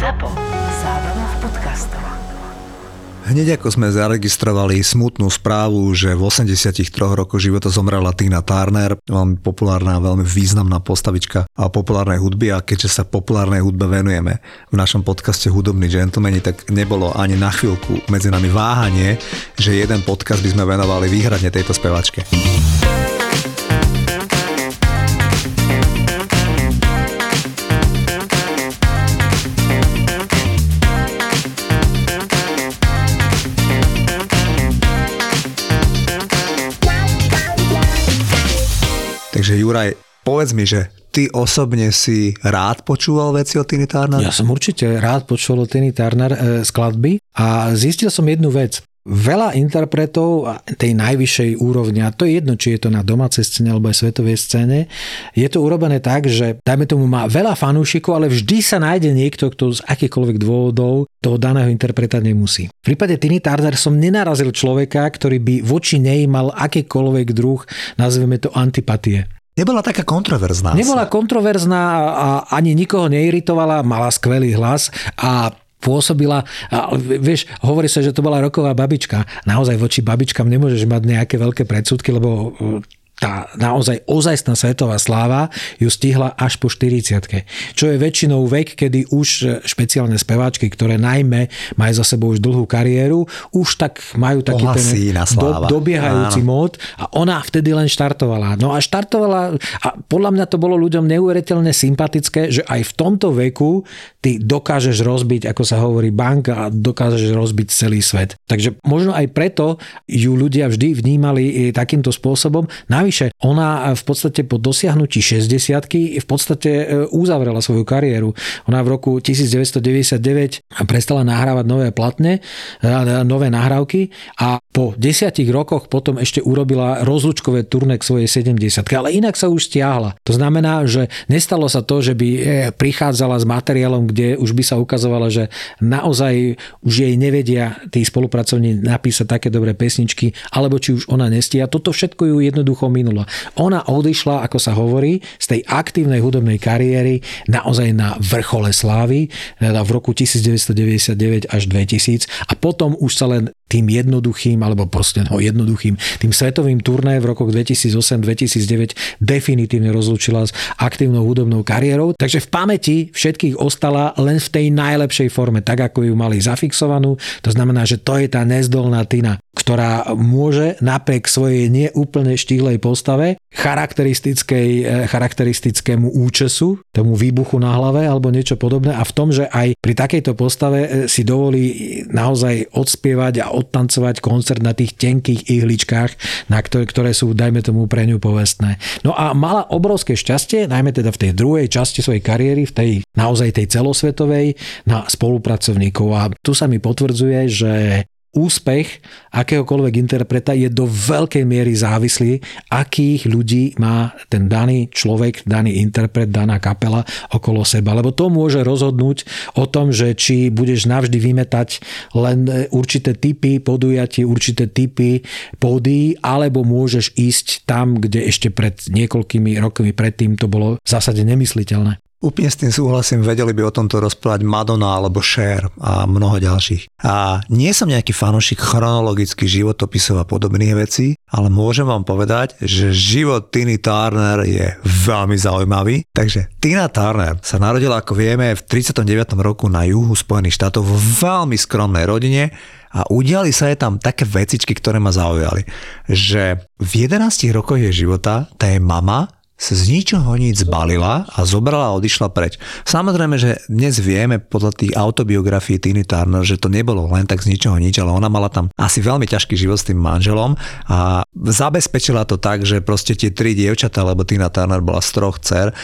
ZAPO. Hneď ako sme zaregistrovali smutnú správu, že v 83 rokoch života zomrela Tina Turner, veľmi populárna, veľmi významná postavička a populárnej hudby a keďže sa populárnej hudbe venujeme v našom podcaste Hudobní džentlmeni, tak nebolo ani na chvíľku medzi nami váhanie, že jeden podcast by sme venovali výhradne tejto spevačke. Takže Juraj, povedz mi, že ty osobne si rád počúval veci o Tiny Turner? Ja som určite rád počul o Tiny Turner e, skladby a zistil som jednu vec. Veľa interpretov tej najvyššej úrovne, a to je jedno, či je to na domácej scéne alebo aj svetovej scéne, je to urobené tak, že dajme tomu má veľa fanúšikov, ale vždy sa nájde niekto, kto z akýchkoľvek dôvodov toho daného interpreta nemusí. V prípade Tiny Turner som nenarazil človeka, ktorý by voči nej mal akýkoľvek druh, nazveme to antipatie. Nebola taká kontroverzná. Nebola kontroverzná a ani nikoho neiritovala, mala skvelý hlas a pôsobila, a vieš, hovorí sa, že to bola roková babička. Naozaj voči babičkám nemôžeš mať nejaké veľké predsudky, lebo tá naozaj ozajstná svetová sláva ju stihla až po 40 Čo je väčšinou vek, kedy už špeciálne speváčky, ktoré najmä majú za sebou už dlhú kariéru, už tak majú taký ten do, dobiehajúci Áno. mód a ona vtedy len štartovala. No a štartovala a podľa mňa to bolo ľuďom neuveriteľne sympatické, že aj v tomto veku ty dokážeš rozbiť, ako sa hovorí, bank a dokážeš rozbiť celý svet. Takže možno aj preto ju ľudia vždy vnímali takýmto spôsobom. Navyše Navyše, ona v podstate po dosiahnutí 60 v podstate e, uzavrela svoju kariéru. Ona v roku 1999 prestala nahrávať nové platne, nové nahrávky a po desiatich rokoch potom ešte urobila rozlučkové turné k svojej 70 ale inak sa už stiahla. To znamená, že nestalo sa to, že by prichádzala s materiálom, kde už by sa ukazovalo, že naozaj už jej nevedia tí spolupracovní napísať také dobré pesničky, alebo či už ona nestia. Toto všetko ju jednoducho minula. Ona odišla, ako sa hovorí, z tej aktívnej hudobnej kariéry naozaj na vrchole slávy teda v roku 1999 až 2000 a potom už sa len tým jednoduchým, alebo proste no, jednoduchým, tým svetovým turné v rokoch 2008-2009 definitívne rozlúčila s aktívnou hudobnou kariérou. Takže v pamäti všetkých ostala len v tej najlepšej forme, tak ako ju mali zafixovanú. To znamená, že to je tá nezdolná Tina, ktorá môže napriek svojej neúplne štíhlej postave charakteristickej, eh, charakteristickému účesu, tomu výbuchu na hlave alebo niečo podobné a v tom, že aj pri takejto postave eh, si dovolí naozaj odspievať a odtancovať koncert na tých tenkých ihličkách, na ktoré, ktoré sú, dajme tomu, pre ňu povestné. No a mala obrovské šťastie, najmä teda v tej druhej časti svojej kariéry, v tej naozaj tej celosvetovej, na spolupracovníkov. A tu sa mi potvrdzuje, že úspech akéhokoľvek interpreta je do veľkej miery závislý, akých ľudí má ten daný človek, daný interpret, daná kapela okolo seba. Lebo to môže rozhodnúť o tom, že či budeš navždy vymetať len určité typy podujatí, určité typy pódy, alebo môžeš ísť tam, kde ešte pred niekoľkými rokmi predtým to bolo v zásade nemysliteľné. Úplne s tým súhlasím, vedeli by o tomto rozprávať Madonna alebo Cher a mnoho ďalších. A nie som nejaký fanošik chronologických životopisov a podobných vecí, ale môžem vám povedať, že život Tiny Turner je veľmi zaujímavý. Takže Tina Turner sa narodila, ako vieme, v 39. roku na juhu Spojených štátov v veľmi skromnej rodine a udiali sa jej tam také vecičky, ktoré ma zaujali. Že v 11 rokoch jej života tá jej mama sa z ničoho nič zbalila a zobrala a odišla preč. Samozrejme, že dnes vieme podľa tých autobiografií Tiny Turner, že to nebolo len tak z ničoho nič, ale ona mala tam asi veľmi ťažký život s tým manželom a zabezpečila to tak, že proste tie tri dievčatá, lebo Tina Turner bola z troch dcer,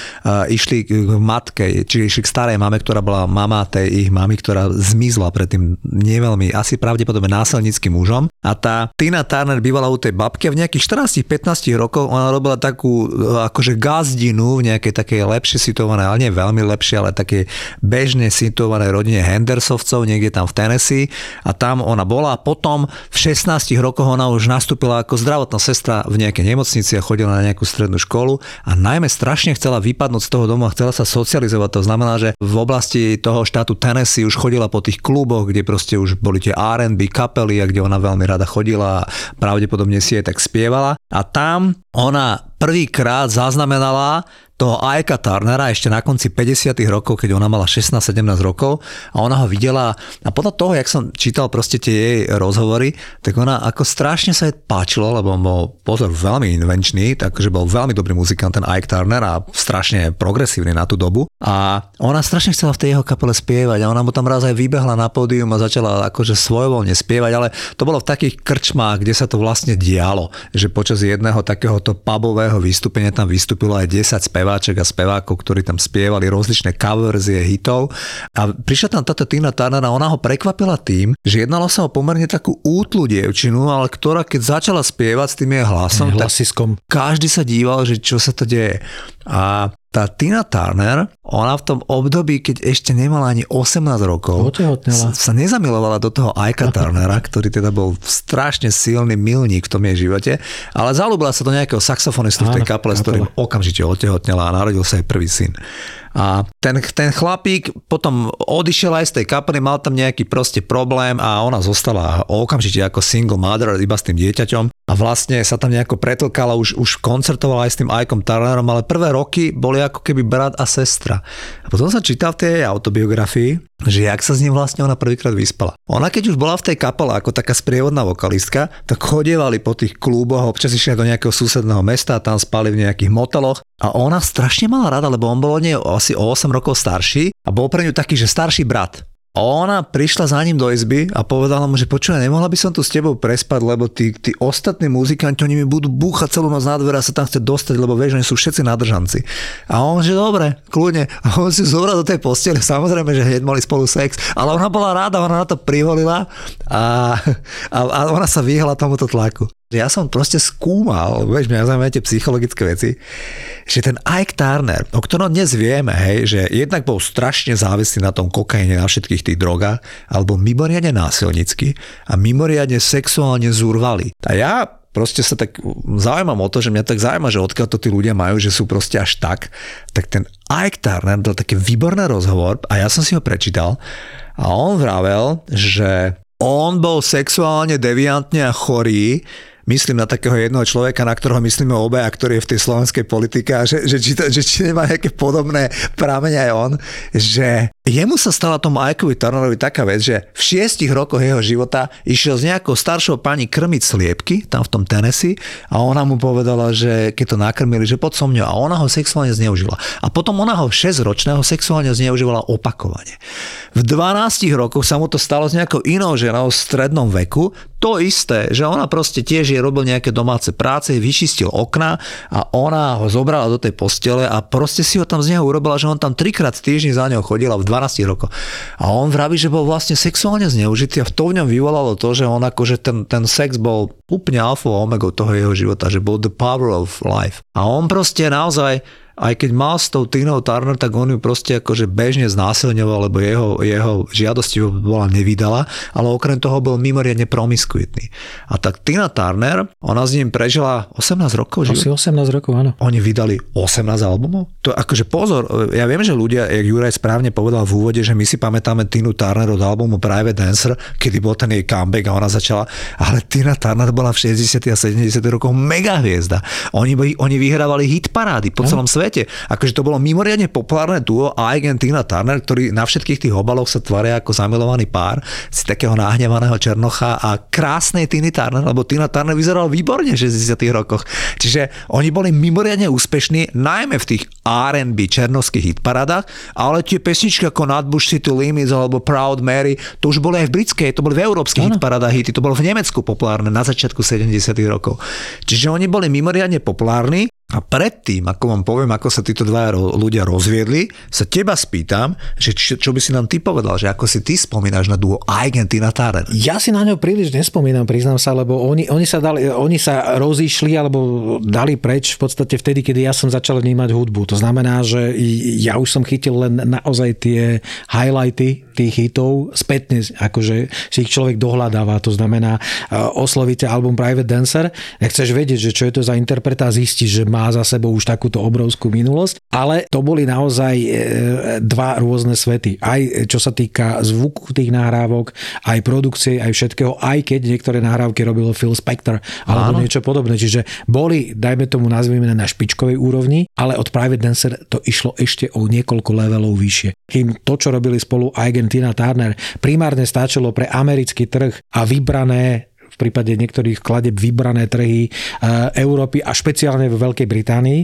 išli k matke, či išli k starej mame, ktorá bola mama tej ich mamy, ktorá zmizla pred tým neveľmi, asi pravdepodobne násilníckým mužom. A tá Tina Turner bývala u tej babky a v nejakých 14-15 rokoch ona robila takú ako akože gazdinu v nejakej takej lepšie situovanej, ale nie veľmi lepšie, ale také bežne situovanej rodine Hendersovcov niekde tam v Tennessee a tam ona bola a potom v 16 rokoch ona už nastúpila ako zdravotná sestra v nejakej nemocnici a chodila na nejakú strednú školu a najmä strašne chcela vypadnúť z toho domu a chcela sa socializovať. To znamená, že v oblasti toho štátu Tennessee už chodila po tých kluboch, kde proste už boli tie R&B kapely a kde ona veľmi rada chodila a pravdepodobne si aj tak spievala. A tam ona prvýkrát zaznamenala toho Aika Turnera ešte na konci 50 rokov, keď ona mala 16-17 rokov a ona ho videla a podľa toho, jak som čítal proste tie jej rozhovory, tak ona ako strašne sa jej páčilo, lebo on bol pozor veľmi invenčný, takže bol veľmi dobrý muzikant ten Ike Turner a strašne progresívny na tú dobu. A ona strašne chcela v tej jeho kapele spievať a ona mu tam raz aj vybehla na pódium a začala akože svojvoľne spievať, ale to bolo v takých krčmách, kde sa to vlastne dialo, že počas jedného takéhoto pubového vystúpenia tam vystúpilo aj 10 speváček a spevákov, ktorí tam spievali rozličné coverzie hitov a prišla tam táto Tina Turner a ona ho prekvapila tým, že jednalo sa o pomerne takú útlu dievčinu, ale ktorá keď začala spievať s tým jej hlasom, tak Hlasiskom. každý sa díval, že čo sa to deje. A tá Tina Turner, ona v tom období, keď ešte nemala ani 18 rokov, Otehotnela. sa, nezamilovala do toho Aika Turnera, ktorý teda bol strašne silný milník v tom jej živote, ale zalúbila sa do nejakého saxofonistu v tej Áno, kapele, s ktorým okamžite otehotnela a narodil sa jej prvý syn. A ten, ten chlapík potom odišiel aj z tej kapely, mal tam nejaký proste problém a ona zostala okamžite ako single mother iba s tým dieťaťom a vlastne sa tam nejako pretlkala, už, už koncertovala aj s tým Ikeom Turnerom, ale prvé roky boli ako keby brat a sestra. A potom sa čítal v tej autobiografii, že jak sa s ním vlastne ona prvýkrát vyspala. Ona keď už bola v tej kapele ako taká sprievodná vokalistka, tak chodievali po tých kluboch, občas išli do nejakého susedného mesta a tam spali v nejakých moteloch a ona strašne mala rada, lebo on bol od nej asi o 8 rokov starší a bol pre ňu taký, že starší brat. Ona prišla za ním do izby a povedala mu, že počúvaj, nemohla by som tu s tebou prespať, lebo tí, tí ostatní muzikanti, oni mi budú búchať celú noc na dvere a sa tam chce dostať, lebo vieš, oni sú všetci nadržanci. A on, že dobre, kľudne. A on si zobral do tej postele, samozrejme, že hneď mali spolu sex, ale ona bola ráda, ona na to privolila a, a, a ona sa vyhla tomuto tlaku. Ja som proste skúmal, vieš, mňa zaujímajú tie psychologické veci, že ten Ike Turner, o ktorom dnes vieme, hej, že jednak bol strašne závislý na tom kokaine, na všetkých tých drogách, alebo mimoriadne násilnícky a mimoriadne sexuálne zúrvali. A ja proste sa tak zaujímam o to, že mňa tak zaujíma, že odkiaľ to tí ľudia majú, že sú proste až tak, tak ten Ike Turner dal taký výborný rozhovor a ja som si ho prečítal a on vravel, že on bol sexuálne deviantne a chorý, myslím na takého jednoho človeka, na ktorého myslíme obe a ktorý je v tej slovenskej politike a že, že, či, to, že či nemá nejaké podobné prámene aj on, že jemu sa stala tomu Ikeovi Turnerovi taká vec, že v šiestich rokoch jeho života išiel s nejakou staršou pani krmiť sliepky tam v tom Tennessee a ona mu povedala, že keď to nakrmili, že pod so mňou a ona ho sexuálne zneužila. A potom ona ho 6-ročného sexuálne zneužívala opakovane. V 12 rokoch sa mu to stalo s nejakou inou ženou v strednom veku, to isté, že ona proste tiež jej robil nejaké domáce práce, vyčistil okna a ona ho zobrala do tej postele a proste si ho tam z neho urobila, že on tam trikrát v týždni za neho chodil a v 12 rokoch. A on vraví, že bol vlastne sexuálne zneužitý a v to v ňom vyvolalo to, že on akože ten, ten sex bol úplne alfa a omega toho jeho života, že bol the power of life. A on proste naozaj aj keď mal s tou Tinou Turner, tak on ju proste akože bežne znásilňoval, lebo jeho, jeho žiadosti bola nevydala, ale okrem toho bol mimoriadne promiskuitný. A tak Tina Turner, ona s ním prežila 18 rokov Asi života. 18 rokov, áno. Oni vydali 18 albumov? To akože pozor, ja viem, že ľudia, jak Juraj správne povedal v úvode, že my si pamätáme Tinu Turner od albumu Private Dancer, kedy bol ten jej comeback a ona začala, ale Tina Turner bola v 60. a 70. rokoch mega hviezda. Oni, oni vyhrávali hit parády po celom svete. Akože to bolo mimoriadne populárne duo and Tina Turner, ktorí na všetkých tých obaloch sa tvária ako zamilovaný pár, si takého nahnevaného černocha a krásnej Tiny Turner, lebo Tina Turner vyzeral výborne v 60. rokoch. Čiže oni boli mimoriadne úspešní, najmä v tých R&B černovských hitparadách, ale tie pesničky ako Nutbush City Limits alebo Proud Mary, to už boli aj v britskej, to boli v európskych hitparadách hity, to bolo v Nemecku populárne na začiatku 70. rokov. Čiže oni boli mimoriadne populárni A predtým, ako vám poviem, ako sa títo dvaja ľudia rozviedli, sa teba spýtam, že čo, čo by si nám ty povedal, že ako si ty spomínaš na duo Eigen Tina Turner. Ja si na ňo príliš nespomínam, priznám sa, lebo oni, oni, sa dali, oni sa rozišli alebo dali preč v podstate vtedy, kedy ja som začal vnímať hudbu. To znamená, že ja už som chytil len naozaj tie highlighty tých hitov spätne, akože si ich človek dohľadáva. To znamená, e, oslovíte album Private Dancer, ak chceš vedieť, že čo je to za interpreta, zistíš, že má za sebou už takúto obrovskú minulosť, ale to boli naozaj e, dva rôzne svety. Aj čo sa týka zvuku tých nahrávok, aj produkcie, aj všetkého, aj keď niektoré nahrávky robil Phil Spector alebo Áno. niečo podobné. Čiže boli, dajme tomu nazvime na špičkovej úrovni, ale od Private Dancer to išlo ešte o niekoľko levelov vyššie. Kým to, čo robili spolu Argentina Turner, primárne stačilo pre americký trh a vybrané v prípade niektorých kladeb vybrané trhy e, Európy a špeciálne v Veľkej Británii.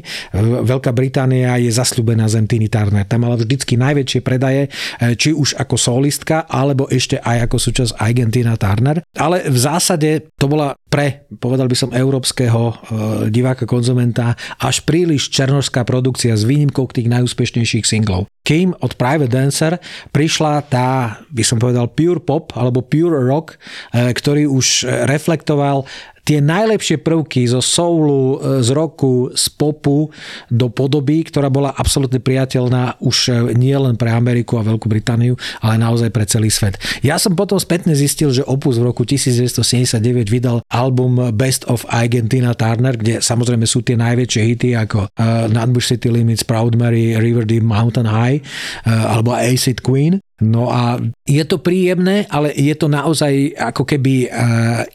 Veľká Británia je zasľúbená zem Tiny Turner. Tam mala vždycky najväčšie predaje, e, či už ako solistka, alebo ešte aj ako súčasť Argentina Turner. Ale v zásade to bola pre, povedal by som, európskeho e, diváka, konzumenta až príliš černožská produkcia s výnimkou tých najúspešnejších singlov. Kým od Private Dancer prišla tá, by som povedal, pure pop alebo pure rock, ktorý už reflektoval tie najlepšie prvky zo soulu, z roku, z popu do podoby, ktorá bola absolútne priateľná už e, nie len pre Ameriku a Veľkú Britániu, ale naozaj pre celý svet. Ja som potom spätne zistil, že Opus v roku 1979 vydal album Best of Argentina Turner, kde samozrejme sú tie najväčšie hity ako uh, Nutbush City Limits, Proud Mary, River Deep Mountain High uh, alebo Acid Queen. No a je to príjemné, ale je to naozaj ako keby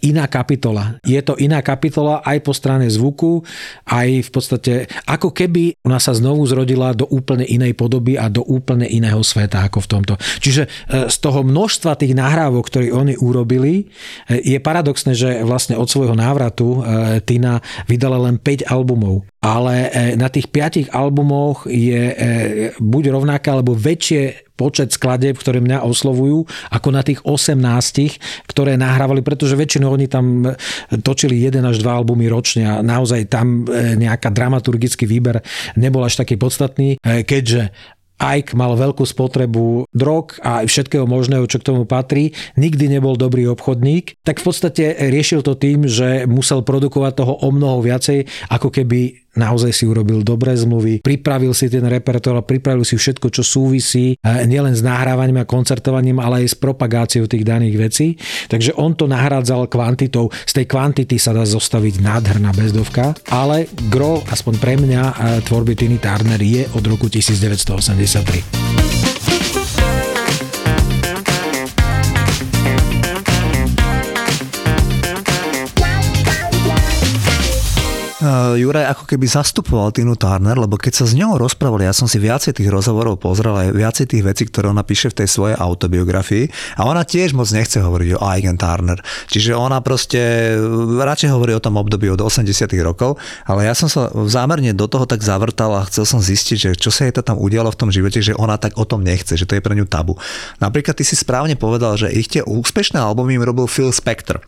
iná kapitola. Je to iná kapitola aj po strane zvuku, aj v podstate ako keby ona sa znovu zrodila do úplne inej podoby a do úplne iného sveta ako v tomto. Čiže e, z toho množstva tých nahrávok, ktoré oni urobili, e, je paradoxné, že vlastne od svojho návratu e, Tina vydala len 5 albumov ale na tých piatich albumoch je buď rovnaké alebo väčšie počet skladeb, ktoré mňa oslovujú, ako na tých 18, ktoré nahrávali, pretože väčšinou oni tam e, točili jeden až dva albumy ročne a naozaj tam e, nejaká dramaturgický výber nebol až taký podstatný, e, keďže Ike mal veľkú spotrebu drog a všetkého možného, čo k tomu patrí, nikdy nebol dobrý obchodník, tak v podstate riešil to tým, že musel produkovať toho o mnoho viacej, ako keby naozaj si urobil dobré zmluvy, pripravil si ten repertoár, pripravil si všetko, čo súvisí eh, nielen s nahrávaním a koncertovaním, ale aj s propagáciou tých daných vecí. Takže on to nahrádzal kvantitou. Z tej kvantity sa dá zostaviť nádherná bezdovka, ale gro, aspoň pre mňa, eh, tvorby Tiny Turner je od roku 1983. Juraj ako keby zastupoval Tinu Turner, lebo keď sa s ňou rozprávali, ja som si viacej tých rozhovorov pozrel, aj viacej tých vecí, ktoré ona píše v tej svojej autobiografii a ona tiež moc nechce hovoriť o Eigen Turner. Čiže ona proste radšej hovorí o tom období od 80 rokov, ale ja som sa zámerne do toho tak zavrtal a chcel som zistiť, že čo sa jej to tam udialo v tom živote, že ona tak o tom nechce, že to je pre ňu tabu. Napríklad ty si správne povedal, že ich tie úspešné albumy im robil Phil Spector,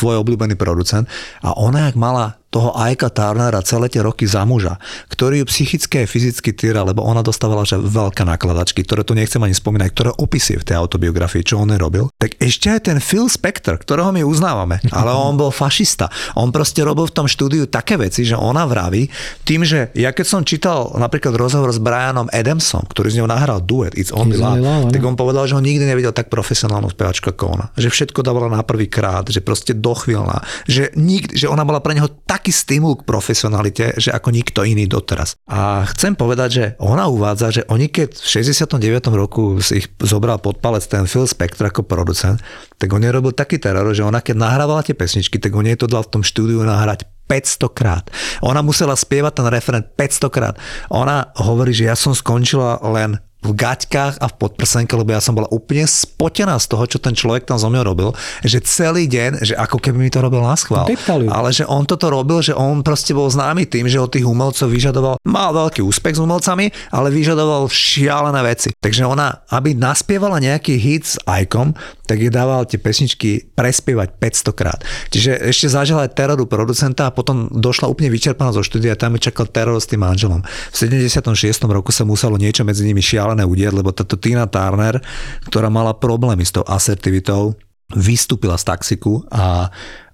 tvoj obľúbený producent a ona jak mala toho Aika Turnera celé tie roky za muža, ktorý ju psychicky a fyzicky týra, lebo ona dostávala že veľké nakladačky, ktoré tu nechcem ani spomínať, ktoré opisuje v tej autobiografii, čo on robil. Tak ešte aj ten Phil Spector, ktorého my uznávame, ale on bol fašista. On proste robil v tom štúdiu také veci, že ona vraví, tým, že ja keď som čítal napríklad rozhovor s Brianom Adamsom, ktorý z ňou nahral duet It's Only Love, love tak on povedal, že on nikdy nevidel tak profesionálnu spevačku ako ona. Že všetko dávala na prvý krát, že proste dochvíľná, že, nikdy, že ona bola pre neho tak taký stimul k profesionalite, že ako nikto iný doteraz. A chcem povedať, že ona uvádza, že oni keď v 69. roku si ich zobral pod palec ten Phil Spector ako producent, tak on robil taký teror, že ona keď nahrávala tie pesničky, tak on jej to dal v tom štúdiu nahrať 500 krát. Ona musela spievať ten referent 500 krát. Ona hovorí, že ja som skončila len v gaťkách a v podprsenke, lebo ja som bola úplne spotená z toho, čo ten človek tam zo mňa robil, že celý deň, že ako keby mi to robil na schvál. Ale že on toto robil, že on proste bol známy tým, že od tých umelcov vyžadoval, mal veľký úspech s umelcami, ale vyžadoval šialené veci. Takže ona, aby naspievala nejaký hit s Icom, tak jej dával tie pesničky prespievať 500 krát. Čiže ešte zažila aj teroru producenta a potom došla úplne vyčerpaná zo štúdia tam ju čakal teror s tým manželom. V 76. roku sa muselo niečo medzi nimi šialené udiať, lebo táto Tina Turner, ktorá mala problémy s tou asertivitou, vystúpila z taxiku a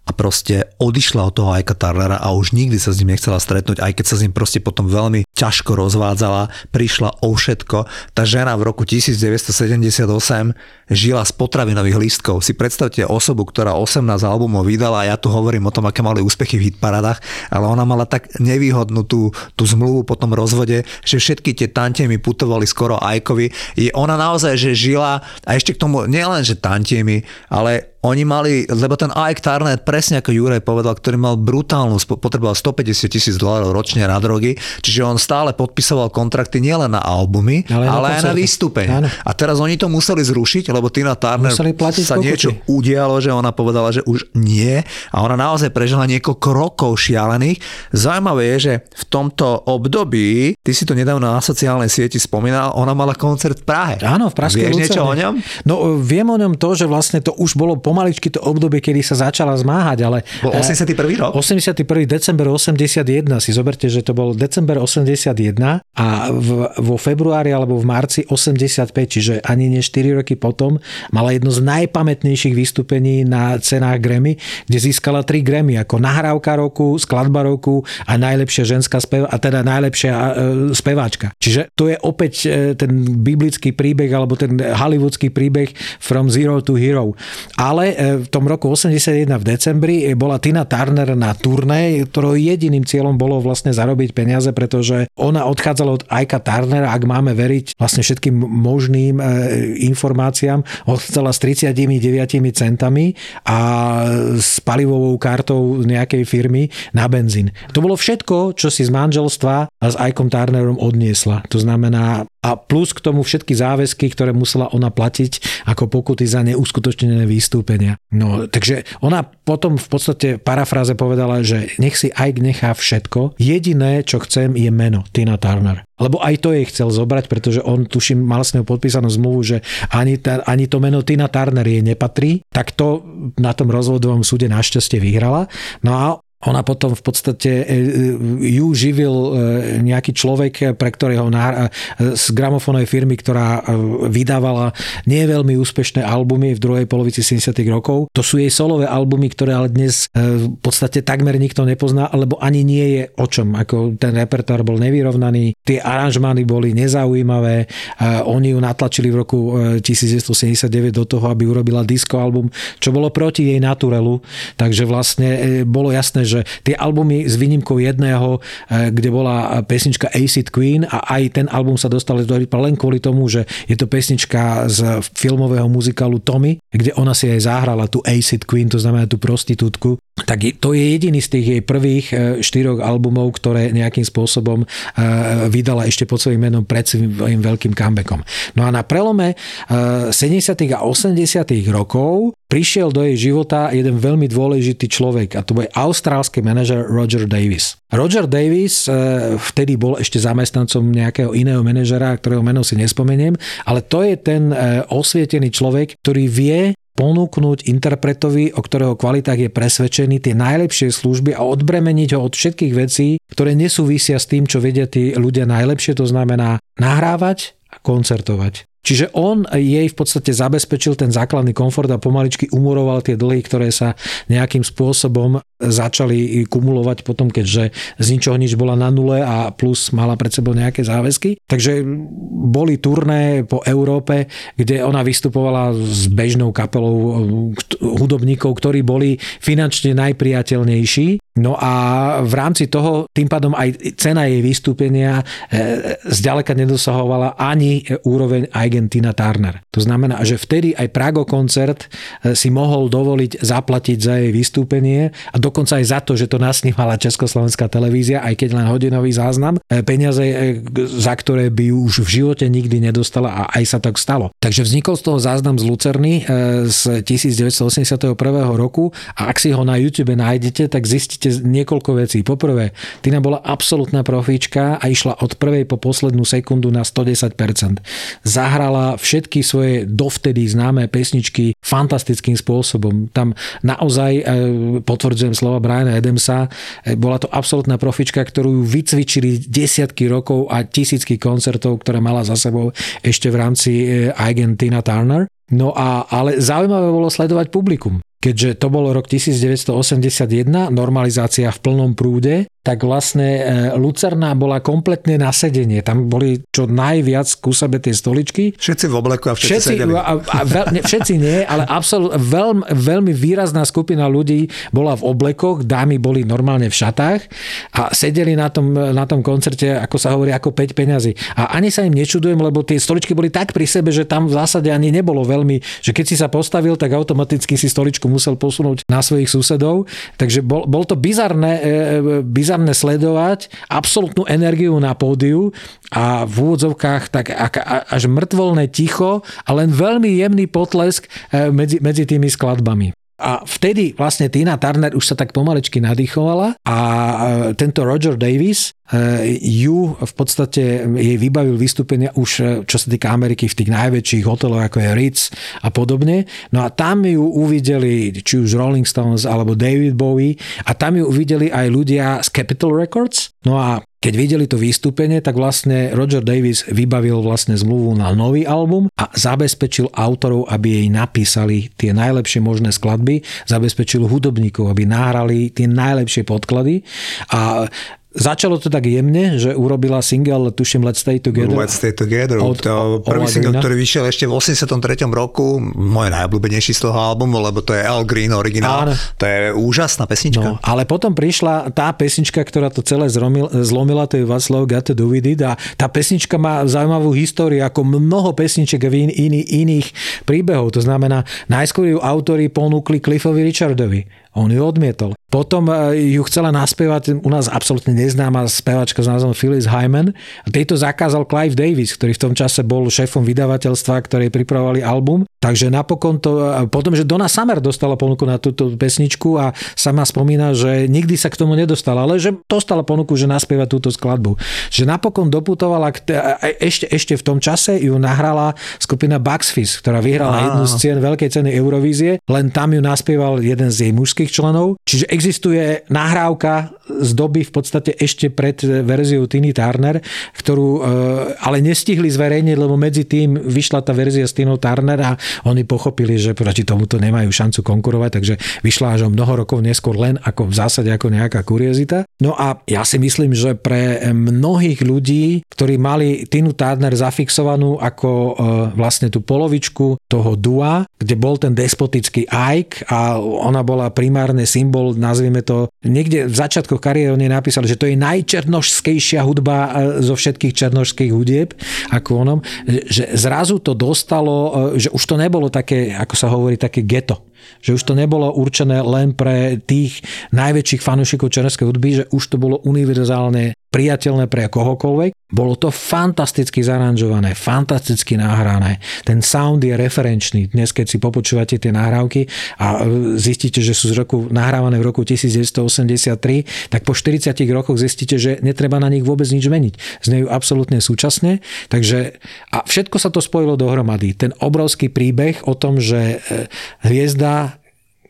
a proste odišla od toho Ajka Tarnera a už nikdy sa s ním nechcela stretnúť, aj keď sa s ním proste potom veľmi ťažko rozvádzala, prišla o všetko. Tá žena v roku 1978 žila z potravinových lístkov. Si predstavte osobu, ktorá 18 albumov vydala a ja tu hovorím o tom, aké mali úspechy v hitparadách, ale ona mala tak nevýhodnú tú, tú zmluvu po tom rozvode, že všetky tie tantiemy putovali skoro Ajkovi. Je ona naozaj, že žila a ešte k tomu nielen, že tantiemy, ale oni mali, lebo ten Ike Turner, presne ako Juraj povedal, ktorý mal brutálnu, potreboval 150 tisíc dolárov ročne na drogy, čiže on stále podpisoval kontrakty nielen na albumy, ale, ale aj na vystúpenie. A teraz oni to museli zrušiť, lebo Tina Turner sa pokuty. niečo udialo, že ona povedala, že už nie a ona naozaj prežila niekoľko rokov šialených. Zaujímavé je, že v tomto období, ty si to nedávno na sociálnej sieti spomínal, ona mala koncert v Prahe. Áno, v Pražskej Vieš niečo o ňom? No viem o ňom to, že vlastne to už bolo pomaličky to obdobie, kedy sa začala zmáhať, ale... Bol 81. rok? 81. december 81, si zoberte, že to bol december 81 a v, vo februári alebo v marci 85, čiže ani nie 4 roky potom, mala jedno z najpamätnejších vystúpení na cenách Grammy, kde získala 3 Grammy ako nahrávka roku, skladba roku a najlepšia ženská spev, a teda najlepšia e, speváčka. Čiže to je opäť e, ten biblický príbeh alebo ten hollywoodský príbeh From Zero to Hero. Ale ale e, v tom roku 81 v decembri bola Tina Turner na turné, ktorou jediným cieľom bolo vlastne zarobiť peniaze, pretože ona odchádzala od Aika Turner, ak máme veriť vlastne všetkým možným e, informáciám, odchádzala s 39 centami a s palivovou kartou nejakej firmy na benzín. To bolo všetko, čo si z manželstva s Aikom Turnerom odniesla. To znamená a plus k tomu všetky záväzky, ktoré musela ona platiť ako pokuty za neuskutočnené výstupenia. No, takže ona potom v podstate parafráze povedala, že nech si Ike nechá všetko. Jediné, čo chcem, je meno Tina Turner. Lebo aj to jej chcel zobrať, pretože on, tuším, mal s ňou podpísanú zmluvu, že ani, ta, ani to meno Tina Turner jej nepatrí, tak to na tom rozvodovom súde našťastie vyhrala. No a ona potom v podstate e, e, ju živil e, nejaký človek, pre ktorého z gramofónovej firmy, ktorá vydávala nie veľmi úspešné albumy v druhej polovici 70. rokov. To sú jej solové albumy, ktoré ale dnes v podstate takmer nikto nepozná, alebo ani nie je o čom. Ako ten repertoár bol nevyrovnaný, tie aranžmány boli nezaujímavé. Oni ju natlačili v roku 1979 do toho, aby urobila disco album, čo bolo proti jej naturelu. Takže vlastne bolo jasné, že tie albumy s výnimkou jedného, eh, kde bola pesnička Acid Queen a aj ten album sa dostal do len kvôli tomu, že je to pesnička z filmového muzikálu Tommy, kde ona si aj zahrala tú Acid Queen, to znamená tú prostitútku tak to je jediný z tých jej prvých e, štyroch albumov, ktoré nejakým spôsobom e, vydala ešte pod svojím menom pred svojím veľkým comebackom. No a na prelome 70. E, a 80. rokov prišiel do jej života jeden veľmi dôležitý človek a to bol austrálsky manažer Roger Davis. Roger Davis vtedy bol ešte zamestnancom nejakého iného manažera, ktorého meno si nespomeniem, ale to je ten osvietený človek, ktorý vie ponúknuť interpretovi, o ktorého kvalitách je presvedčený, tie najlepšie služby a odbremeniť ho od všetkých vecí, ktoré nesúvisia s tým, čo vedia tí ľudia najlepšie, to znamená nahrávať a koncertovať. Čiže on jej v podstate zabezpečil ten základný komfort a pomaličky umoroval tie dlhy, ktoré sa nejakým spôsobom začali kumulovať potom, keďže z ničoho nič bola na nule a plus mala pred sebou nejaké záväzky. Takže boli turné po Európe, kde ona vystupovala s bežnou kapelou hudobníkov, ktorí boli finančne najpriateľnejší No a v rámci toho tým pádom aj cena jej vystúpenia e, zďaleka nedosahovala ani úroveň Argentina Turner. To znamená, že vtedy aj Prago koncert e, si mohol dovoliť zaplatiť za jej vystúpenie a dokonca aj za to, že to nasnímala Československá televízia, aj keď len hodinový záznam, e, peniaze, za ktoré by ju už v živote nikdy nedostala a aj sa tak stalo. Takže vznikol z toho záznam z Lucerny z 1981 roku a ak si ho na YouTube nájdete, tak zistíte niekoľko vecí. Poprvé, Tina bola absolútna profíčka a išla od prvej po poslednú sekundu na 110%. Zahrala všetky svoje dovtedy známe pesničky fantastickým spôsobom. Tam naozaj, e, potvrdzujem slova Briana Adamsa, e, bola to absolútna profička, ktorú vycvičili desiatky rokov a tisícky koncertov, ktoré mala za sebou ešte v rámci e, Argentina Turner. No a, ale zaujímavé bolo sledovať publikum keďže to bol rok 1981, normalizácia v plnom prúde, tak vlastne e, Lucerna bola kompletne na sedenie. Tam boli čo najviac ku sebe tie stoličky. Všetci v obleku a všetci, všetci sedeli. A, a veľ, ne, všetci nie, ale absolút, veľ, veľmi výrazná skupina ľudí bola v oblekoch, dámy boli normálne v šatách a sedeli na tom, na tom koncerte, ako sa hovorí, ako 5 peňazí. A ani sa im nečudujem, lebo tie stoličky boli tak pri sebe, že tam v zásade ani nebolo veľmi, že keď si sa postavil, tak automaticky si stoličku musel posunúť na svojich susedov. Takže bol, bol to bizarné, e, e bizarné bizarné sledovať absolútnu energiu na pódiu a v úvodzovkách tak až mŕtvolné ticho a len veľmi jemný potlesk e, medzi, medzi tými skladbami. A vtedy vlastne Tina Turner už sa tak pomalečky nadýchovala a e, tento Roger Davis e, ju v podstate jej vybavil vystúpenia už e, čo sa týka Ameriky v tých najväčších hoteloch ako je Ritz a podobne. No a tam ju uvideli či už Rolling Stones alebo David Bowie a tam ju uvideli aj ľudia z Capitol Records. No a keď videli to vystúpenie, tak vlastne Roger Davis vybavil vlastne zmluvu na nový album a zabezpečil autorov, aby jej napísali tie najlepšie možné skladby, zabezpečil hudobníkov, aby nahrali tie najlepšie podklady. A Začalo to tak jemne, že urobila single, tuším, Let's Stay Together. Let's Stay Together. Od, to prvý single, ktorý vyšiel ešte v 83. roku, môj najobľúbenejší z toho albumu, lebo to je Al Green originál. Áno. To je úžasná pesnička. No, ale potom prišla tá pesnička, ktorá to celé zromil, zlomila, to je Václav Got to Do With It a tá pesnička má zaujímavú históriu, ako mnoho pesniček v in, in, iných príbehov. To znamená, najskôr ju autori ponúkli Cliffovi Richardovi. On ju odmietol. Potom e, ju chcela naspievať u nás absolútne neznáma spevačka s názvom Phyllis Hyman. A tejto zakázal Clive Davis, ktorý v tom čase bol šéfom vydavateľstva, ktoré pripravovali album. Takže napokon to, potom, že Donna Summer dostala ponuku na túto pesničku a sama spomína, že nikdy sa k tomu nedostala, ale že dostala ponuku, že naspieva túto skladbu. Že napokon doputovala, ešte, ešte v tom čase ju nahrala skupina Bugs Fizz, ktorá vyhrala jednu z cien veľkej ceny Eurovízie, len tam ju naspieval jeden z jej mužských členov. Čiže existuje nahrávka z doby v podstate ešte pred verziou Tiny Turner, ktorú e, ale nestihli zverejniť, lebo medzi tým vyšla tá verzia s Tinou Turner a oni pochopili, že proti tomuto nemajú šancu konkurovať, takže vyšla až o mnoho rokov neskôr len ako v zásade ako nejaká kuriozita. No a ja si myslím, že pre mnohých ľudí, ktorí mali Tinu Turner zafixovanú ako e, vlastne tú polovičku toho dua, kde bol ten despotický Ike a ona bola primárne symbol, nazvime to, niekde v začiatkoch kariéry oni napísali, že to je najčernožskejšia hudba e, zo všetkých černožských hudieb, ako onom, že zrazu to dostalo, e, že už to nebolo také, ako sa hovorí, také geto že už to nebolo určené len pre tých najväčších fanúšikov černovskej hudby, že už to bolo univerzálne priateľné pre kohokoľvek. Bolo to fantasticky zaranžované, fantasticky nahrané. Ten sound je referenčný. Dnes, keď si popočúvate tie nahrávky a e, zistíte, že sú z roku, nahrávané v roku 1983, tak po 40 rokoch zistíte, že netreba na nich vôbec nič meniť. Znejú absolútne súčasne. Takže, a všetko sa to spojilo dohromady. Ten obrovský príbeh o tom, že e, hviezda,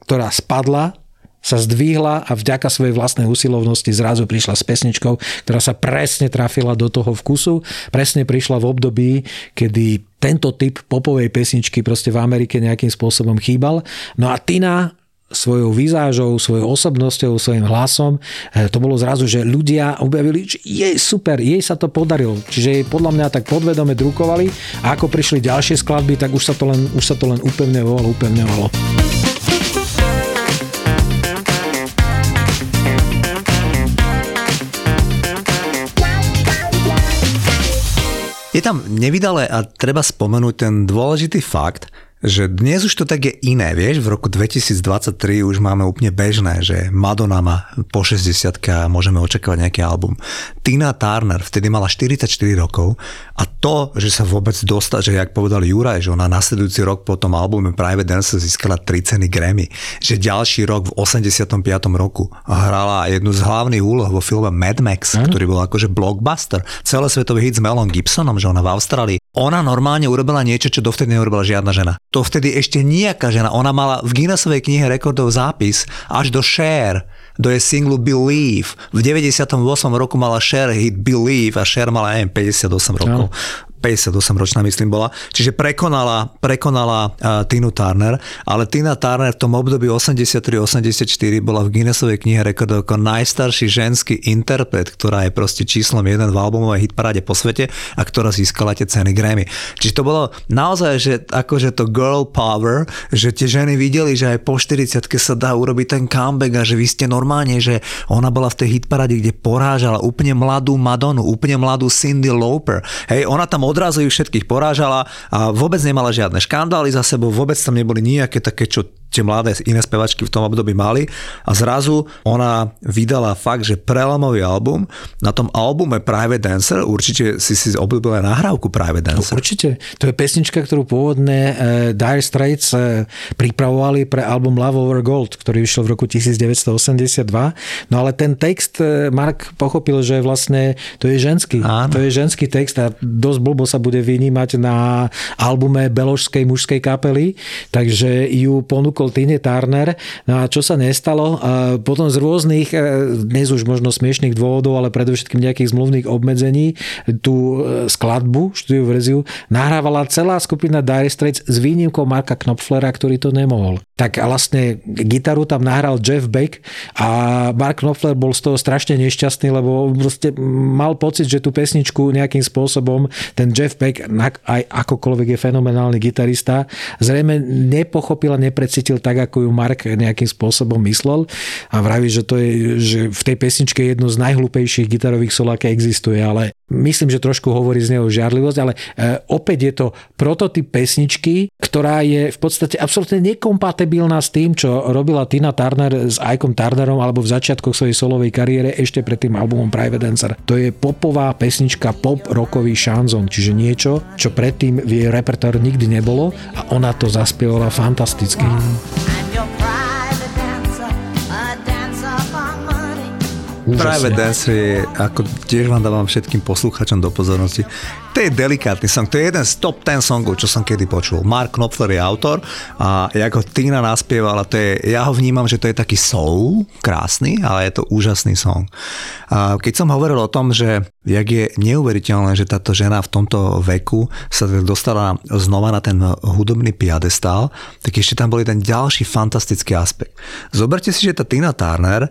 ktorá spadla sa zdvihla a vďaka svojej vlastnej usilovnosti zrazu prišla s pesničkou, ktorá sa presne trafila do toho vkusu, presne prišla v období, kedy tento typ popovej pesničky proste v Amerike nejakým spôsobom chýbal. No a Tina svojou výzážou, svojou osobnosťou, svojim hlasom. Eh, to bolo zrazu, že ľudia objavili, že je super, jej sa to podarilo. Čiže jej podľa mňa tak podvedome drukovali a ako prišli ďalšie skladby, tak už sa to len, už sa to len upevňovalo, upevňovalo. Je tam nevydale a treba spomenúť ten dôležitý fakt, že dnes už to tak je iné, vieš, v roku 2023 už máme úplne bežné, že Madonna má po 60 a môžeme očakávať nejaký album. Tina Turner vtedy mala 44 rokov a to, že sa vôbec dostala, že jak povedal Juraj, že ona nasledujúci rok po tom albume Private Dancer získala 3 ceny Grammy, že ďalší rok v 85. roku hrala jednu z hlavných úloh vo filme Mad Max, mm. ktorý bol akože blockbuster, celosvetový hit s Melon Gibsonom, že ona v Austrálii ona normálne urobila niečo, čo dovtedy neurobila žiadna žena. To vtedy ešte nejaká žena. Ona mala v Guinnessovej knihe rekordov zápis až do Share, do jej singlu Believe. V 98. roku mala Share hit Believe a Share mala, neviem, 58 rokov. No. 58-ročná myslím bola, čiže prekonala, prekonala uh, Tinu Turner, ale Tina Turner v tom období 83-84 bola v Guinnessovej knihe rekordov ako najstarší ženský interpret, ktorá je proste číslom jeden v albumovej hitparáde po svete a ktorá získala tie ceny Grammy. Čiže to bolo naozaj, že akože to girl power, že tie ženy videli, že aj po 40 sa dá urobiť ten comeback a že vy ste normálne, že ona bola v tej hitparáde, kde porážala úplne mladú Madonu, úplne mladú Cindy Lauper. Hej, ona tam odrazu ich všetkých porážala a vôbec nemala žiadne škandály za sebou, vôbec tam neboli nejaké také, čo tie mladé iné spevačky v tom období mali a zrazu ona vydala fakt, že prelomový album. Na tom albume Private Dancer určite si si obľúbil aj nahrávku Private Dancer. No, určite. To je pesnička, ktorú pôvodne uh, Dire Straits uh, pripravovali pre album Love Over Gold, ktorý vyšiel v roku 1982. No ale ten text uh, Mark pochopil, že vlastne to je ženský. Áno. To je ženský text a dosť blbo sa bude vynímať na albume beložskej mužskej kapely, takže ju ponúkol ponúkol Tine Turner. No a čo sa nestalo? Potom z rôznych, e, dnes už možno smiešných dôvodov, ale predovšetkým nejakých zmluvných obmedzení, tú e, skladbu, štúdiu verziu, nahrávala celá skupina Dire Straits s výnimkou Marka Knopflera, ktorý to nemohol. Tak vlastne gitaru tam nahral Jeff Beck a Mark Knopfler bol z toho strašne nešťastný, lebo proste mal pocit, že tú pesničku nejakým spôsobom ten Jeff Beck, aj akokoľvek je fenomenálny gitarista, zrejme nepochopil a neprecítil tak, ako ju Mark nejakým spôsobom myslel. A vraví, že to je, že v tej pesničke je jedno z najhlúpejších gitarových sol, aké existuje, ale myslím, že trošku hovorí z neho žiarlivosť, ale e, opäť je to prototyp pesničky, ktorá je v podstate absolútne nekompatibilná s tým, čo robila Tina Turner s Ikeom Turnerom alebo v začiatkoch svojej solovej kariére ešte pred tým albumom Private Dancer. To je popová pesnička, pop rokový šanzon, čiže niečo, čo predtým v jej repertoáru nikdy nebolo a ona to zaspievala fantasticky. Mm. Práve Dancer je, ako tiež vám dávam všetkým poslucháčom do pozornosti, to je delikátny song, to je jeden z top 10 songov, čo som kedy počul. Mark Knopfler je autor a ako Tina naspievala, to je, ja ho vnímam, že to je taký soul, krásny, ale je to úžasný song. A keď som hovoril o tom, že jak je neuveriteľné, že táto žena v tomto veku sa dostala znova na ten hudobný piadestál, tak ešte tam boli ten ďalší fantastický aspekt. Zoberte si, že tá Tina Turner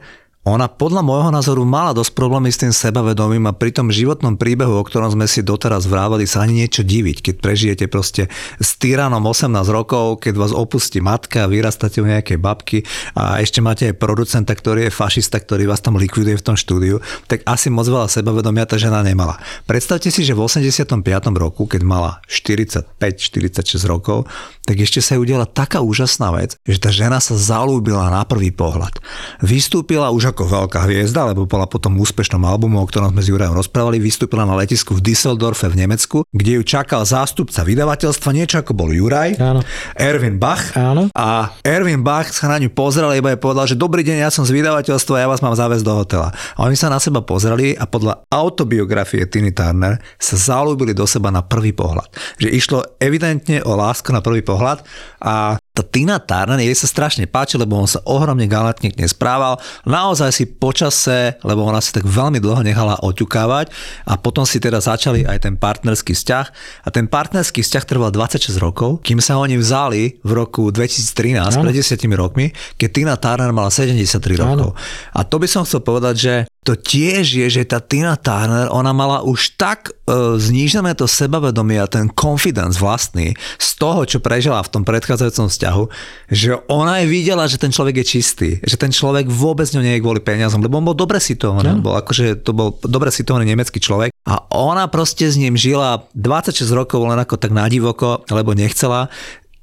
ona podľa môjho názoru mala dosť problémy s tým sebavedomím a pri tom životnom príbehu, o ktorom sme si doteraz vrávali, sa ani niečo diviť, keď prežijete proste s tyranom 18 rokov, keď vás opustí matka, vyrastáte u nejakej babky a ešte máte aj producenta, ktorý je fašista, ktorý vás tam likviduje v tom štúdiu, tak asi moc veľa sebavedomia tá žena nemala. Predstavte si, že v 85. roku, keď mala 45-46 rokov, tak ešte sa ju udiala taká úžasná vec, že tá žena sa zalúbila na prvý pohľad. Vystúpila už ako veľká hviezda, lebo bola potom úspešnom albumu, o ktorom sme s Jurajom rozprávali, vystúpila na letisku v Düsseldorfe v Nemecku, kde ju čakal zástupca vydavateľstva, niečo ako bol Juraj, Áno. Erwin Bach. Áno. A Erwin Bach sa na ňu pozrel, iba jej povedal, že dobrý deň, ja som z vydavateľstva, ja vás mám záväzť do hotela. A oni sa na seba pozreli a podľa autobiografie Tiny Turner sa zalúbili do seba na prvý pohľad. Že išlo evidentne o lásku na prvý pohľad a tá Tina Turner jej sa strašne páči, lebo on sa ohromne galantne k nej správal. Naozaj si počase, lebo ona si tak veľmi dlho nechala oťukávať a potom si teda začali aj ten partnerský vzťah. A ten partnerský vzťah trval 26 rokov, kým sa oni vzali v roku 2013, ano. pred 10 rokmi, keď Tina Turner mala 73 rokov. A to by som chcel povedať, že to tiež je, že tá Tina Turner, ona mala už tak uh, znížené to sebavedomie a ten confidence vlastný z toho, čo prežila v tom predchádzajúcom vzťahu, že ona aj videla, že ten človek je čistý, že ten človek vôbec ňou nie je kvôli peniazom, lebo on bol dobre situovaný, no. bol akože to bol dobre situovaný nemecký človek a ona proste s ním žila 26 rokov len ako tak nadivoko, lebo nechcela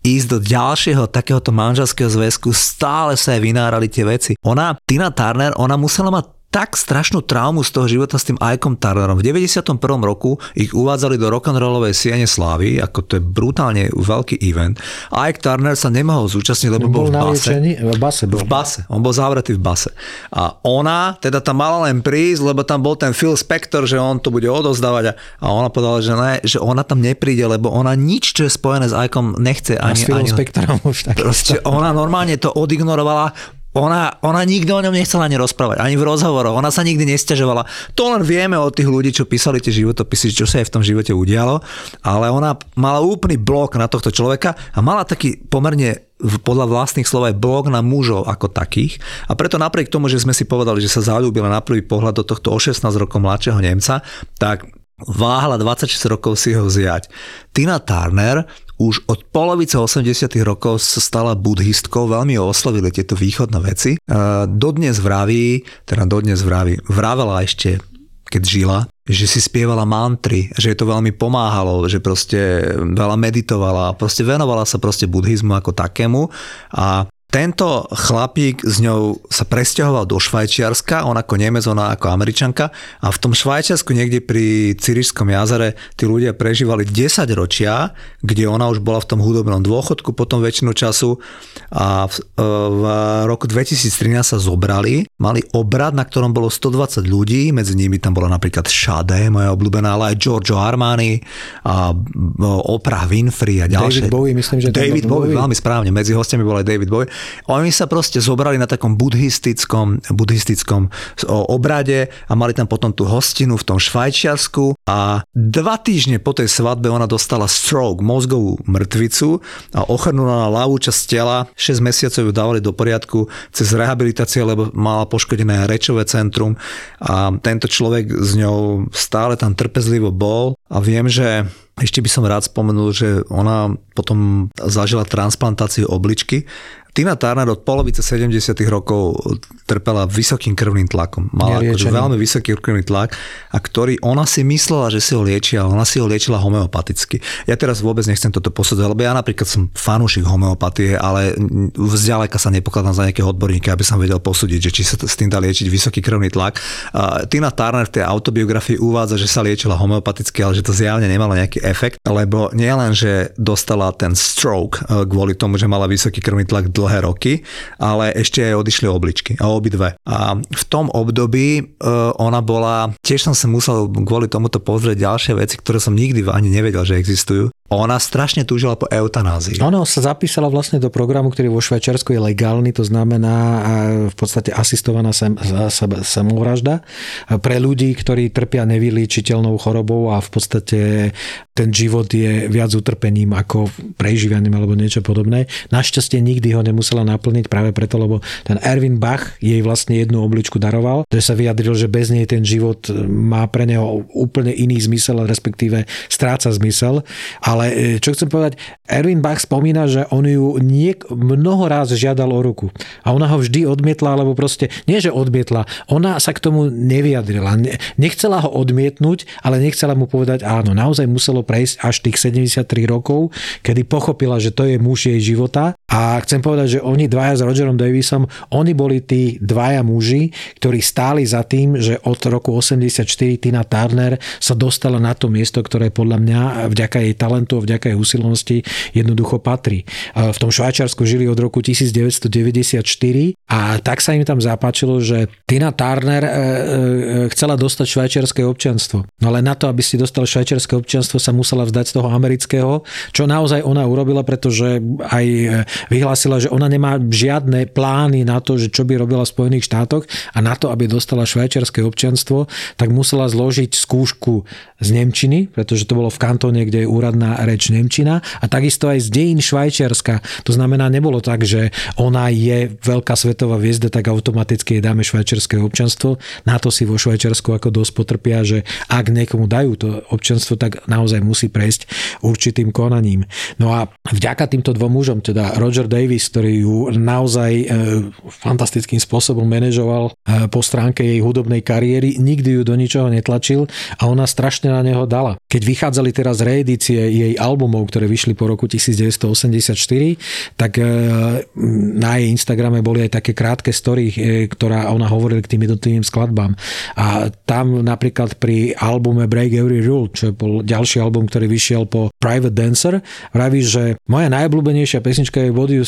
ísť do ďalšieho takéhoto manželského zväzku, stále sa aj vynárali tie veci. Ona, Tina Turner, ona musela mať tak strašnú traumu z toho života s tým Ikeom Turnerom. V 91. roku ich uvádzali do rock'n'rollovej siene slávy, ako to je brutálne veľký event. Ike Turner sa nemohol zúčastniť, lebo bol, bol v base. V base bol. V base. On bol zavretý v base. A ona teda tam mala len prísť, lebo tam bol ten Phil Spector, že on to bude odozdávať. A ona povedala, že ne, že ona tam nepríde, lebo ona nič, čo je spojené s Ikeom, nechce. Ani, a s Philom ani, Spectorom už tak. Proste ona normálne to odignorovala ona, ona nikdy o ňom nechcela ani rozprávať, ani v rozhovoroch. Ona sa nikdy nestiažovala. To len vieme od tých ľudí, čo písali tie životopisy, čo sa jej v tom živote udialo. Ale ona mala úplný blok na tohto človeka a mala taký pomerne podľa vlastných slov aj blok na mužov ako takých. A preto napriek tomu, že sme si povedali, že sa zalúbila na prvý pohľad do tohto o 16 rokov mladšieho Nemca, tak váhala 26 rokov si ho vziať. Tina Turner už od polovice 80 rokov sa stala buddhistkou, veľmi oslovili tieto východné veci. Dodnes vraví, teda dodnes vraví, vravela ešte keď žila, že si spievala mantry, že jej to veľmi pomáhalo, že proste veľa meditovala, proste venovala sa proste buddhizmu ako takému a tento chlapík s ňou sa presťahoval do Švajčiarska, on ako Nemec, ona ako Američanka a v tom Švajčiarsku niekde pri Cirišskom jazere tí ľudia prežívali 10 ročia, kde ona už bola v tom hudobnom dôchodku potom väčšinu času a v, e, v roku 2013 sa zobrali, mali obrad, na ktorom bolo 120 ľudí, medzi nimi tam bola napríklad Shade, moja obľúbená, ale aj Giorgio Armani a e, Oprah Winfrey a ďalšie. David Bowie, myslím, že David Bowie, veľmi správne, medzi hostiami bol aj David Bowie. Oni sa proste zobrali na takom buddhistickom, buddhistickom obrade a mali tam potom tú hostinu v tom Švajčiarsku a dva týždne po tej svadbe ona dostala stroke, mozgovú mŕtvicu a ochrnula na ľavú časť tela. 6 mesiacov ju dávali do poriadku cez rehabilitáciu, lebo mala poškodené rečové centrum a tento človek s ňou stále tam trpezlivo bol a viem, že ešte by som rád spomenul, že ona potom zažila transplantáciu obličky Tina Turner od polovice 70 rokov trpela vysokým krvným tlakom. Mala akože veľmi vysoký krvný tlak, a ktorý ona si myslela, že si ho lieči, ale ona si ho liečila homeopaticky. Ja teraz vôbec nechcem toto posudzovať, lebo ja napríklad som fanúšik homeopatie, ale vzďaleka sa nepokladám za nejakého odborníka, aby som vedel posúdiť, že či sa s tým dá liečiť vysoký krvný tlak. Uh, Tina Turner v tej autobiografii uvádza, že sa liečila homeopaticky, ale že to zjavne nemalo nejaký efekt, lebo nielen, že dostala ten stroke uh, kvôli tomu, že mala vysoký krvný tlak dlhé roky, ale ešte aj odišli obličky a obidve. A v tom období uh, ona bola, tiež som sa musel kvôli tomuto pozrieť ďalšie veci, ktoré som nikdy ani nevedel, že existujú. Ona strašne túžila po eutanázii. Ona sa zapísala vlastne do programu, ktorý vo Švajčiarsku je legálny, to znamená v podstate asistovaná sem, samovražda pre ľudí, ktorí trpia nevyliečiteľnou chorobou a v podstate ten život je viac utrpením ako prežívaním alebo niečo podobné. Našťastie nikdy ho nemusela naplniť práve preto, lebo ten Erwin Bach jej vlastne jednu obličku daroval, že sa vyjadril, že bez nej ten život má pre neho úplne iný zmysel, respektíve stráca zmysel. A ale e, čo chcem povedať, Erwin Bach spomína, že on ju niek- mnoho ráz žiadal o ruku. A ona ho vždy odmietla, alebo proste, nie že odmietla, ona sa k tomu nevyjadrila. Nechcela ho odmietnúť, ale nechcela mu povedať áno. Naozaj muselo prejsť až tých 73 rokov, kedy pochopila, že to je muž jej života. A chcem povedať, že oni dvaja s Rogerom Davisom, oni boli tí dvaja muži, ktorí stáli za tým, že od roku 84 Tina Turner sa dostala na to miesto, ktoré podľa mňa vďaka jej talentu talentu, vďaka jej usilovnosti jednoducho patrí. V tom Švajčiarsku žili od roku 1994 a tak sa im tam zapáčilo, že Tina Turner e, e, chcela dostať švajčiarske občianstvo. No ale na to, aby si dostal švajčiarske občianstvo, sa musela vzdať z toho amerického, čo naozaj ona urobila, pretože aj e, vyhlásila, že ona nemá žiadne plány na to, že čo by robila v Spojených štátoch a na to, aby dostala švajčiarske občianstvo, tak musela zložiť skúšku z Nemčiny, pretože to bolo v kantóne, kde je úradná reč Nemčina a takisto aj z dejín Švajčiarska. To znamená, nebolo tak, že ona je veľká svetová hviezda, tak automaticky jej dáme švajčiarske občanstvo. Na to si vo Švajčiarsku ako dosť potrpia, že ak niekomu dajú to občanstvo, tak naozaj musí prejsť určitým konaním. No a vďaka týmto dvom mužom, teda Roger Davis, ktorý ju naozaj e, fantastickým spôsobom manažoval e, po stránke jej hudobnej kariéry, nikdy ju do ničoho netlačil a ona strašne na neho dala. Keď vychádzali teraz reedície jej albumov, ktoré vyšli po roku 1984, tak e, na jej Instagrame boli aj také krátke story, e, ktorá ona hovorila k tým jednotlivým skladbám. A tam napríklad pri albume Break Every Rule, čo bol ďalší album, ktorý vyšiel po Private Dancer, vraví, že moja najobľúbenejšia pesnička je What You,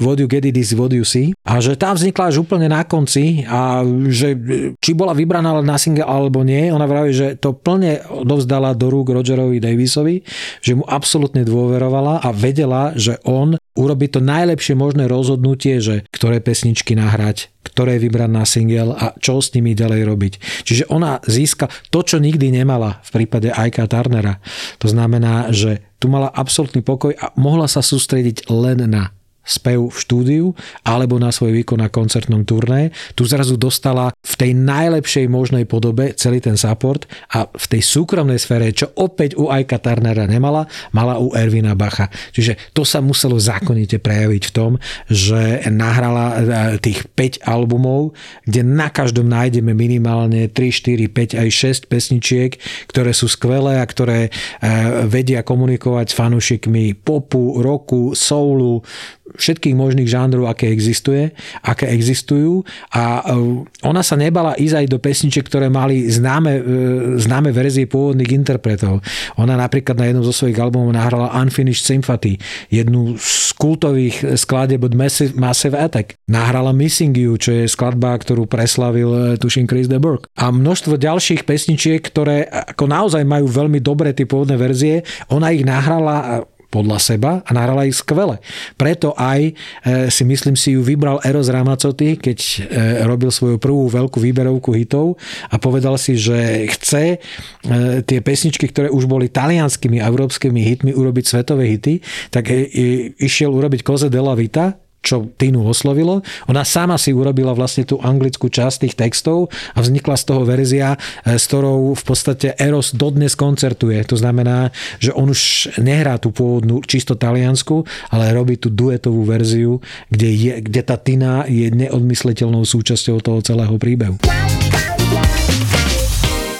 What you Get It Is What You See a že tam vznikla až úplne na konci a že či bola vybraná na single alebo nie, ona vraví, že to plne dovzdala do rúk Rogerovi Davisovi, že mu absolútne dôverovala a vedela, že on urobí to najlepšie možné rozhodnutie, že ktoré pesničky nahrať, ktoré vybrať na single a čo s nimi ďalej robiť. Čiže ona získa to, čo nikdy nemala v prípade Aika Turnera. To znamená, že tu mala absolútny pokoj a mohla sa sústrediť len na spev v štúdiu alebo na svoj výkon na koncertnom turné. Tu zrazu dostala v tej najlepšej možnej podobe celý ten support a v tej súkromnej sfére, čo opäť u Ajka Turnera nemala, mala u Ervina Bacha. Čiže to sa muselo zákonite prejaviť v tom, že nahrala e, tých 5 albumov, kde na každom nájdeme minimálne 3, 4, 5 aj 6 pesničiek, ktoré sú skvelé a ktoré e, vedia komunikovať s fanúšikmi popu, roku, soulu, všetkých možných žánrov, aké existuje, aké existujú a e, ona sa nebala ísť aj do pesničiek, ktoré mali známe, e, známe verzie pôvodných interpretov. Ona napríklad na jednom zo svojich albumov nahrala Unfinished Sympathy, jednu z kultových skladeb od Massive, Massive Attack. Nahrala Missing You, čo je skladba, ktorú preslavil e, tuším Chris de Burgh. A množstvo ďalších pesničiek, ktoré ako naozaj majú veľmi dobré tie pôvodné verzie. Ona ich nahrala podľa seba a nahrala ich skvele. Preto aj e, si myslím si ju vybral Eros Ramazzotti, keď e, robil svoju prvú veľkú výberovku hitov a povedal si, že chce e, tie pesničky, ktoré už boli talianskými a európskymi hitmi urobiť svetové hity, tak išiel urobiť Koze della Vita, čo Tinu oslovilo. Ona sama si urobila vlastne tú anglickú časť tých textov a vznikla z toho verzia, e, s ktorou v podstate Eros dodnes koncertuje. To znamená, že on už nehrá tú pôvodnú čisto taliansku, ale robí tú duetovú verziu, kde, je, kde tá Tina je neodmysliteľnou súčasťou toho celého príbehu.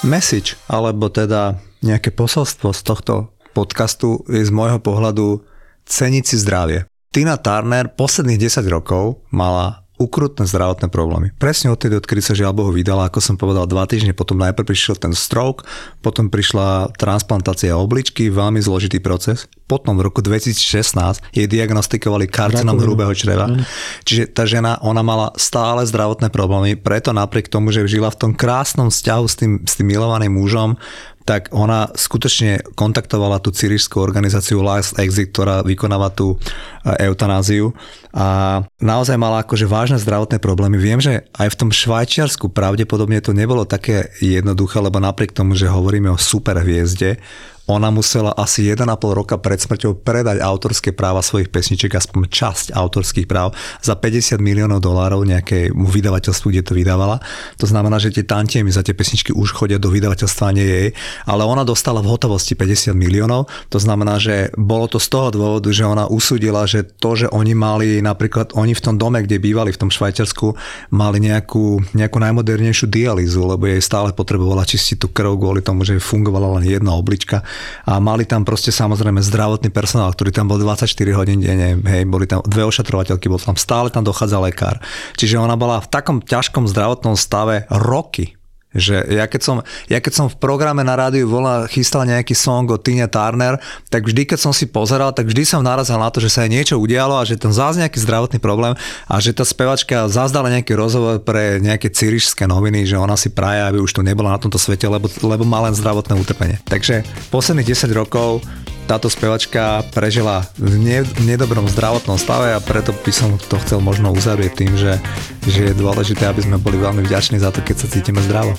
Message, alebo teda nejaké posolstvo z tohto podcastu je z môjho pohľadu ceniť si zdravie. Tina Turner posledných 10 rokov mala ukrutné zdravotné problémy. Presne odtedy, odkedy sa žiaľ Bohu vydala, ako som povedal, dva týždne potom najprv prišiel ten stroke, potom prišla transplantácia obličky, veľmi zložitý proces. Potom v roku 2016 jej diagnostikovali karcinom hrubého čreva. Mm. Čiže tá žena, ona mala stále zdravotné problémy, preto napriek tomu, že žila v tom krásnom vzťahu s tým, s tým milovaným mužom, tak ona skutočne kontaktovala tú cirišskú organizáciu Last Exit, ktorá vykonáva tú e, eutanáziu a naozaj mala akože vážne zdravotné problémy. Viem, že aj v tom Švajčiarsku pravdepodobne to nebolo také jednoduché, lebo napriek tomu, že hovoríme o superhviezde, ona musela asi 1,5 roka pred smrťou predať autorské práva svojich pesničiek, aspoň časť autorských práv, za 50 miliónov dolárov nejakému vydavateľstvu, kde to vydávala. To znamená, že tie tantiemy za tie pesničky už chodia do vydavateľstva, nie jej, ale ona dostala v hotovosti 50 miliónov. To znamená, že bolo to z toho dôvodu, že ona usúdila, že to, že oni mali, napríklad oni v tom dome, kde bývali v tom Švajčiarsku, mali nejakú, nejakú najmodernejšiu dialýzu, lebo jej stále potrebovala čistiť tú krv kvôli tomu, že fungovala len jedna oblička a mali tam proste samozrejme zdravotný personál, ktorý tam bol 24 hodín denne, hej, boli tam dve ošetrovateľky, bol tam stále tam dochádza lekár. Čiže ona bola v takom ťažkom zdravotnom stave roky, že ja keď, som, ja keď som v programe na rádiu volá, chystal nejaký song o Tina Turner, tak vždy, keď som si pozeral, tak vždy som narazil na to, že sa jej niečo udialo a že tam zás nejaký zdravotný problém a že tá spevačka zazdala nejaký rozhovor pre nejaké cirišské noviny, že ona si praje, aby už tu nebola na tomto svete, lebo, lebo má len zdravotné utrpenie. Takže posledných 10 rokov táto spevačka prežila v ne, nedobrom zdravotnom stave a preto by som to chcel možno uzavrieť tým, že, že je dôležité, aby sme boli veľmi vďační za to, keď sa cítime zdravo.